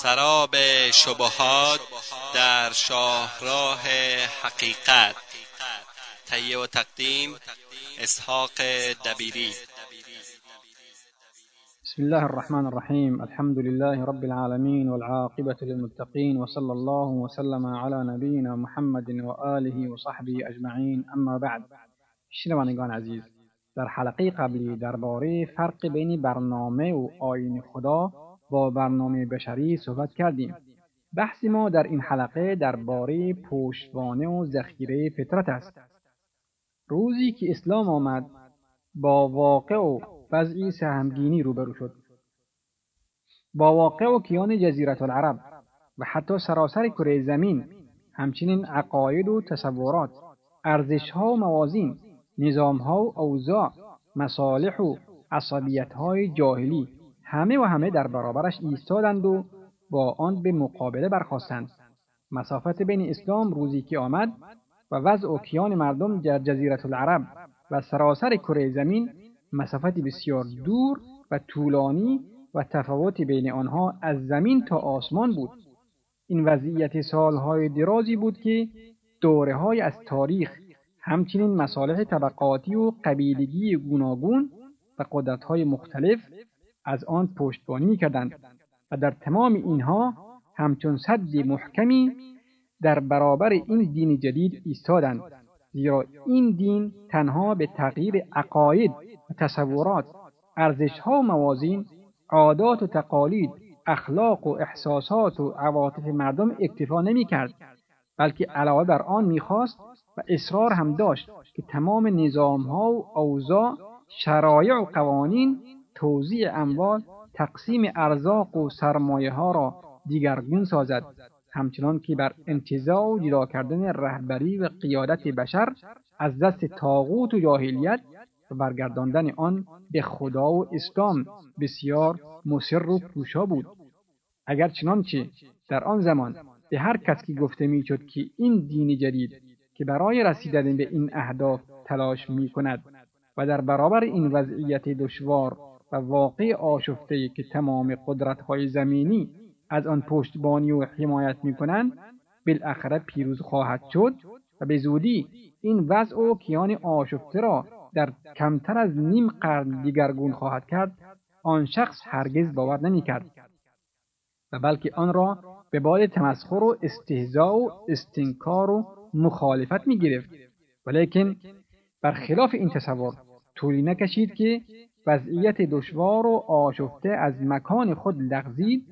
سراب شبهات در شاهراه حقیقت. تهیه و تقدیم اسحاق دبیری. بسم الله الرحمن الرحيم الحمد لله رب العالمين والعاقبة للمتقين وصلى الله وسلم على نبينا محمد وآله وصحبه أجمعين أما بعد شنوانگان عزیز در حلقه قبلی درباره فرق بین برنامه و آین خدا با برنامه بشری صحبت کردیم. بحث ما در این حلقه درباره پشتوانه و ذخیره فطرت است. روزی که اسلام آمد با واقع و وضعی سهمگینی روبرو شد. با واقع و کیان جزیرت العرب و حتی سراسر کره زمین همچنین عقاید و تصورات ارزشها و موازین نظامها و اوضاع مصالح و های جاهلی همه و همه در برابرش ایستادند و با آن به مقابله برخواستند مسافت بین اسلام روزی که آمد و وضع و کیان مردم در جزیرت العرب و سراسر کره زمین مسافتی بسیار دور و طولانی و تفاوت بین آنها از زمین تا آسمان بود. این وضعیت سالهای درازی بود که دوره های از تاریخ همچنین مصالح طبقاتی و قبیلگی گوناگون و قدرتهای مختلف از آن پشتبانی کردند و در تمام اینها همچون صد محکمی در برابر این دین جدید ایستادند زیرا این دین تنها به تغییر عقاید و تصورات ارزشها و موازین عادات و تقالید اخلاق و احساسات و عواطف مردم اکتفا نمی کرد بلکه علاوه بر آن می‌خواست و اصرار هم داشت که تمام نظام ها و اوضاع شرایع و قوانین توزیع اموال تقسیم ارزاق و سرمایه ها را دیگرگون سازد همچنان که بر انتزاع و جدا کردن رهبری و قیادت بشر از دست تاغوت و جاهلیت و برگرداندن آن به خدا و اسلام بسیار مصر و پوشا بود. اگر چنانچه در آن زمان به هر کس که گفته می‌شد که این دین جدید که برای رسیدن به این اهداف تلاش می کند و در برابر این وضعیت دشوار و واقع آشفته که تمام قدرت‌های زمینی از آن پشتبانی و حمایت می کنند بالاخره پیروز خواهد شد و به زودی این وضع و کیان آشفته را در کمتر از نیم قرن دیگرگون خواهد کرد. آن شخص هرگز باور نمی‌کرد و بلکه آن را به باد تمسخر و استهزا و استنکار و مخالفت می گرفت ولیکن برخلاف این تصور طولی نکشید که وضعیت دشوار و آشفته از مکان خود لغزید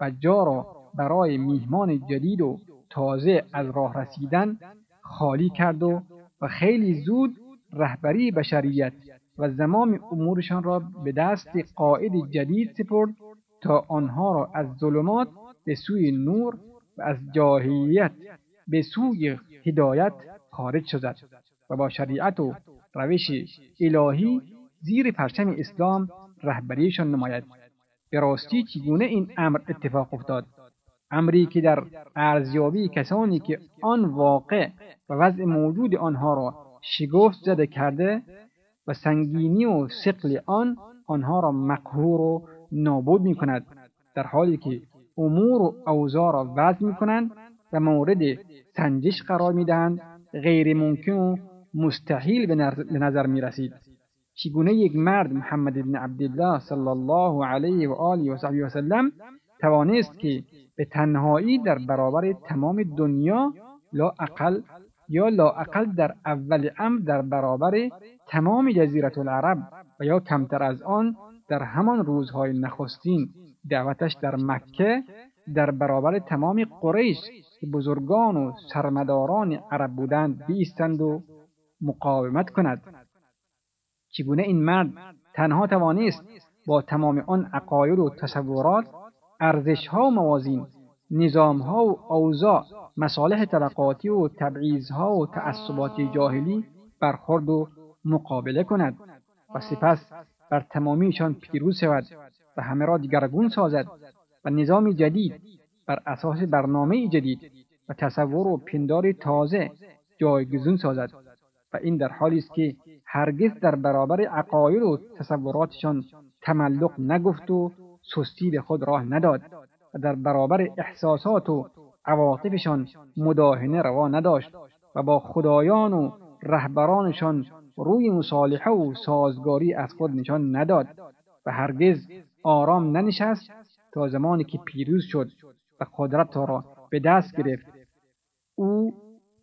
و جا را برای میهمان جدید و تازه از راه رسیدن خالی کرد و و خیلی زود رهبری بشریت و زمام امورشان را به دست قائد جدید سپرد تا آنها را از ظلمات به سوی نور و از جاهلیت به سوی هدایت خارج شد و با شریعت و روش الهی زیر پرچم اسلام رهبریشان نماید. به راستی چگونه این امر اتفاق افتاد؟ امری که در ارزیابی کسانی که آن واقع و وضع موجود آنها را شگفت زده کرده و سنگینی و سقل آن آنها را مقهور و نابود می کند در حالی که امور و اوضاع را وضع می کنند و مورد سنجش قرار می دهند غیر ممکن و مستحیل به نظر می رسید چگونه یک مرد محمد بن عبدالله صلی الله علیه و آله و صحبه و سلم توانست که به تنهایی در برابر تمام دنیا لا اقل یا لا اقل در اول امر در برابر تمام جزیرت العرب و یا کمتر از آن در همان روزهای نخستین دعوتش در مکه در برابر تمام قریش که بزرگان و سرمداران عرب بودند بیستند و مقاومت کند. چگونه این مرد تنها توانست با تمام آن عقاید و تصورات ارزشها و موازین نظامها و اوضاع مصالح طبقاتی و تبعیضها و تعصبات جاهلی برخورد و مقابله کند و سپس بر تمامیشان پیروز شود و همه را دیگرگون سازد و نظام جدید بر اساس برنامه جدید و تصور و پندار تازه جایگزین سازد. این در حالی است که هرگز در برابر عقاید و تصوراتشان تملق نگفت و سستی به خود راه نداد و در برابر احساسات و عواطفشان مداهنه روا نداشت و با خدایان و رهبرانشان روی مصالحه و سازگاری از خود نشان نداد و هرگز آرام ننشست تا زمانی که پیروز شد و قدرت را به دست گرفت. او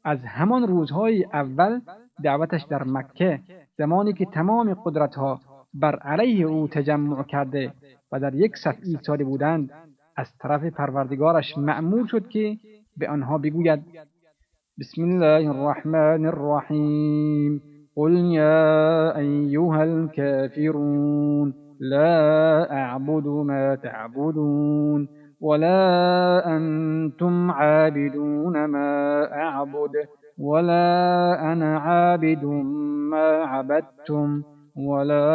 از همان روزهای اول دعوتش در مکه زمانی که تمام قدرتها بر علیه او تجمع کرده و در یک صف ایستاده بودند از طرف پروردگارش معمول شد که به آنها بگوید بسم الله الرحمن الرحیم. قل یا ایها الكافرون لا اعبد ما تعبدون ولا انتم عابدون ما اعبد ولا انا عابد ما عبدتم ولا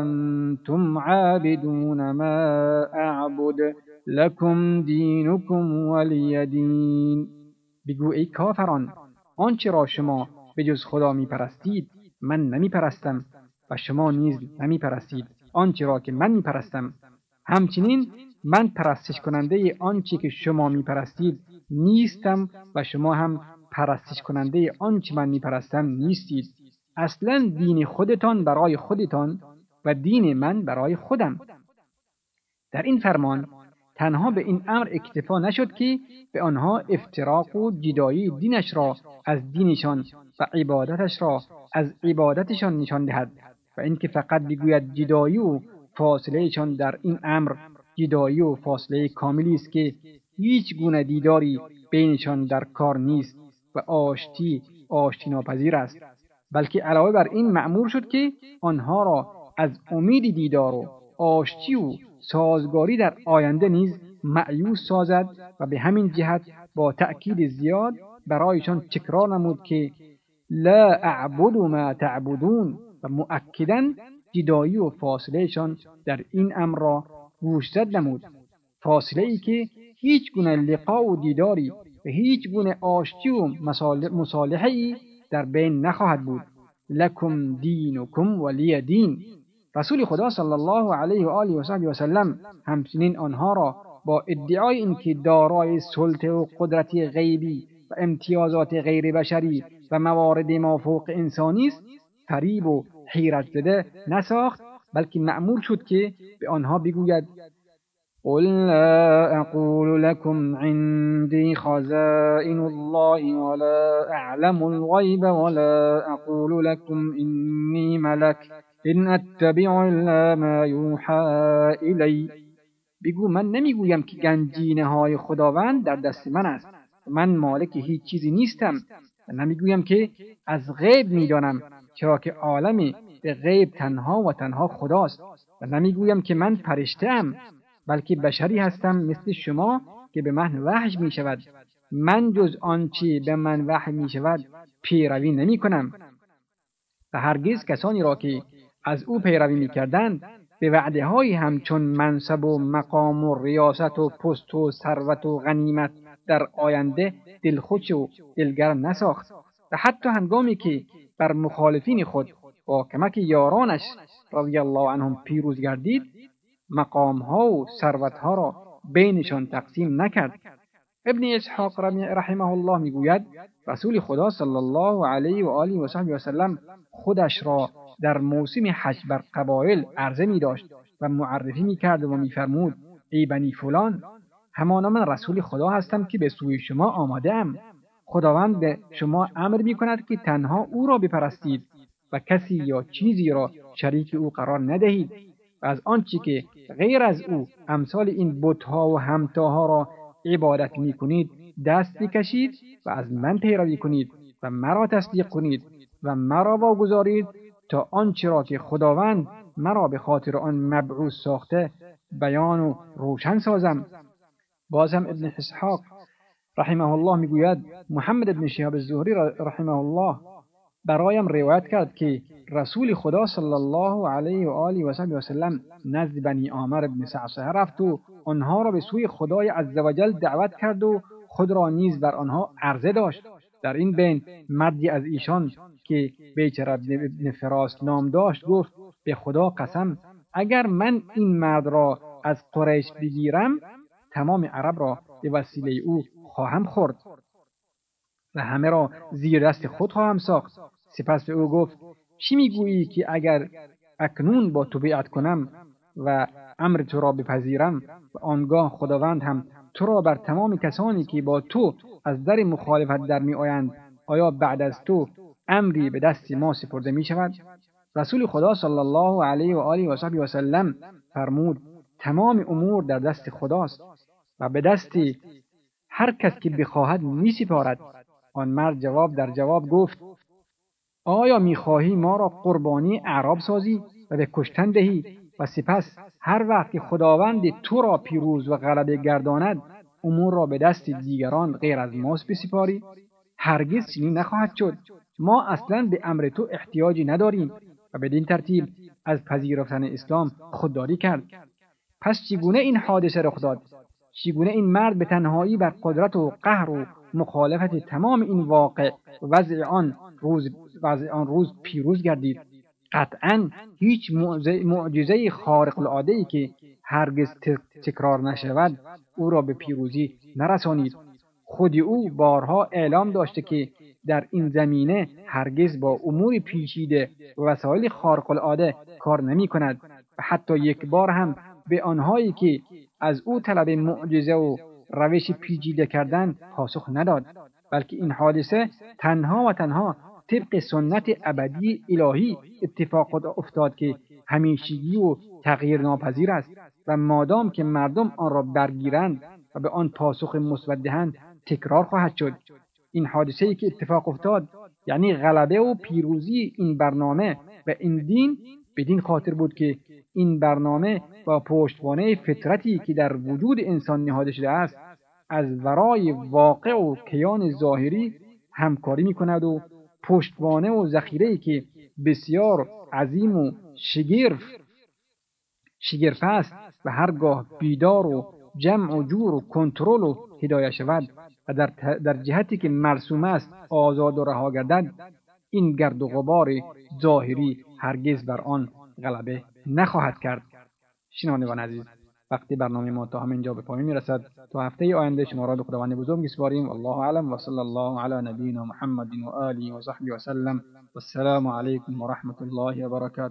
أنتم عابدون ما أعبد لكم دینکم ولی دین بگو ای کافران آنچه را شما به جز خدا می پرستید من نمی پرستم و شما نیز نمی پرستید آنچه را که من می پرستم همچنین من پرستش کننده آنچه که شما می پرستید نیستم و شما هم پرستش کننده آنچه من می پرستم نیستید. اصلا دین خودتان برای خودتان و دین من برای خودم. در این فرمان تنها به این امر اکتفا نشد که به آنها افتراق و جدایی دینش را از دینشان و عبادتش را از عبادتشان نشان دهد و اینکه فقط بگوید جدایی و فاصلهشان در این امر جدایی و فاصله کاملی است که هیچ گونه دیداری بینشان در کار نیست. و آشتی آشتی ناپذیر است. بلکه علاوه بر این معمور شد که آنها را از امید دیدار و آشتی و سازگاری در آینده نیز معیوس سازد و به همین جهت با تأکید زیاد برایشان تکرار نمود که لا اعبد ما تعبدون و مؤکدا جدایی و فاصلهشان در این امر را گوشزد نمود. فاصله ای که هیچ گونه لقا و دیداری و هیچ گونه آشتی و مصالحه ای در بین نخواهد بود. لکم دینکم ولی دین. رسول خدا صلی الله علیه و آله و صحبه و سلم همچنین آنها را با ادعای اینکه دارای سلطه و قدرت غیبی و امتیازات غیر بشری و موارد مافوق انسانی است فریب و حیرت زده نساخت بلکه معمول شد که به آنها بگوید قل لا أقول لكم عندي خزائن الله ولا أعلم الغيب ولا أقول لكم إني ملك. إن أتبع إلا ما يوحى إلي. بگو من نمی‌گویم که گنجینه های خداوند در دست من است. من مالک هیچ چیزی نیستم. نمی‌گویم که از غیب می‌دانم چرا که عالمی به غیب تنها و تنها خداست. و نمی‌گویم که من فرشته بلکه بشری هستم مثل شما که به من وحش می شود. من جز آنچه به من وحی می شود پیروی نمی کنم. و هرگز کسانی را که از او پیروی می کردند به وعده های همچون منصب و مقام و ریاست و پست و ثروت و غنیمت در آینده دلخوش و دلگرم نساخت. و حتی هنگامی که بر مخالفین خود با کمک یارانش رضی الله عنهم پیروز گردید مقامها و ثروتها را بینشان تقسیم نکرد. ابن اسحاق رحمه الله می‌گوید رسول خدا صلی الله علیه و آله و صحبه وسلم خودش را در موسم حج بر قبایل عرضه می داشت و معرفی می کرد و میفرمود ای بنی فلان همانا من رسول خدا هستم که به سوی شما آماده ام خداوند به شما امر می کند که تنها او را بپرستید و کسی یا چیزی را شریک او قرار ندهید. از آنچه که غیر از او امثال این بتها و همتاها را عبادت می کنید دست بکشید و از من پیروی کنید و مرا تصدیق کنید و مرا واگذارید تا آنچه را که خداوند مرا به خاطر آن مبعوث ساخته بیان و روشن سازم. بازم ابن اسحاق رحمه الله می‌گوید محمد ابن شهاب الزهری رحمه الله برایم روایت کرد که رسول خدا صلی الله علیه و آله و سلم نزد بنی عامر ابن سعصه رفت و آنها را به سوی خدای عزوجل دعوت کرد و خود را نیز بر آنها عرضه داشت. در این بین مردی از ایشان که بیچر ابن فراس نام داشت گفت به خدا قسم اگر من این مرد را از قریش بگیرم تمام عرب را به وسیله او خواهم خورد. و همه را زیر دست خود خواهم ساخت. سپس به او گفت چی می‌گویی که اگر اکنون با تو بیعت کنم و امر تو را بپذیرم و آنگاه خداوند هم تو را بر تمام کسانی که با تو از در مخالفت در می آیند آیا بعد از تو امری به دست ما سپرده می شود؟ رسول خدا صلی الله علیه و آله و صحبی و سلم فرمود تمام امور در دست خداست و به دست هر کس که بخواهد می سپارد. آن مرد جواب در جواب گفت آیا می‌خواهی ما را قربانی اعراب سازی و به کشتن دهی و سپس هر وقت که خداوند تو را پیروز و غلبه گرداند امور را به دست دیگران غیر از ماست بسپاری؟ هرگز چنین نخواهد شد. ما اصلا به امر تو احتیاجی نداریم و بدین ترتیب از پذیرفتن اسلام خودداری کرد. پس چگونه این حادثه رخ داد؟ چگونه این مرد به تنهایی بر قدرت و قهر و مخالفت تمام این واقع وضع آن روز وضع آن روز پیروز گردید. قطعا هیچ معجزه خارق العاده ای که هرگز تکرار نشود او را به پیروزی نرسانید. خود او بارها اعلام داشته که در این زمینه هرگز با امور پیچیده و وسایل خارق العاده کار نمی کند و حتی یک بار هم به آنهایی که از او طلب معجزه و روش پیچیده کردن پاسخ نداد بلکه این حادثه تنها و تنها طبق سنت ابدی الهی اتفاق افتاد که همیشگی و تغییر ناپذیر است و مادام که مردم آن را برگیرند و به آن پاسخ مثبت دهند تکرار خواهد شد. این حادثه ای که اتفاق افتاد یعنی غلبه و پیروزی این برنامه و این دین بدین خاطر بود که این برنامه با پشتوانه فطرتی که در وجود انسان نهاده شده است از ورای واقع و کیان ظاهری همکاری می کند و پشتوانه و ذخیره که بسیار عظیم و شگرف شگرف است و هرگاه بیدار و جمع و جور و کنترل و هدایه شود و در, در جهتی که مرسوم است آزاد و رها گردد این گرد و غبار ظاهری هرگز بر آن غلبه نخواهد کرد. شنوندگان عزیز وقتی برنامه ما تا همینجا به پایان می‌رسد تا هفته آینده شما را به خداوند بزرگ میسپاریم والله اعلم. و صلی الله علی نبینا محمد و آله و صحبه وسلم والسلام علیکم و رحمت الله و برکاته.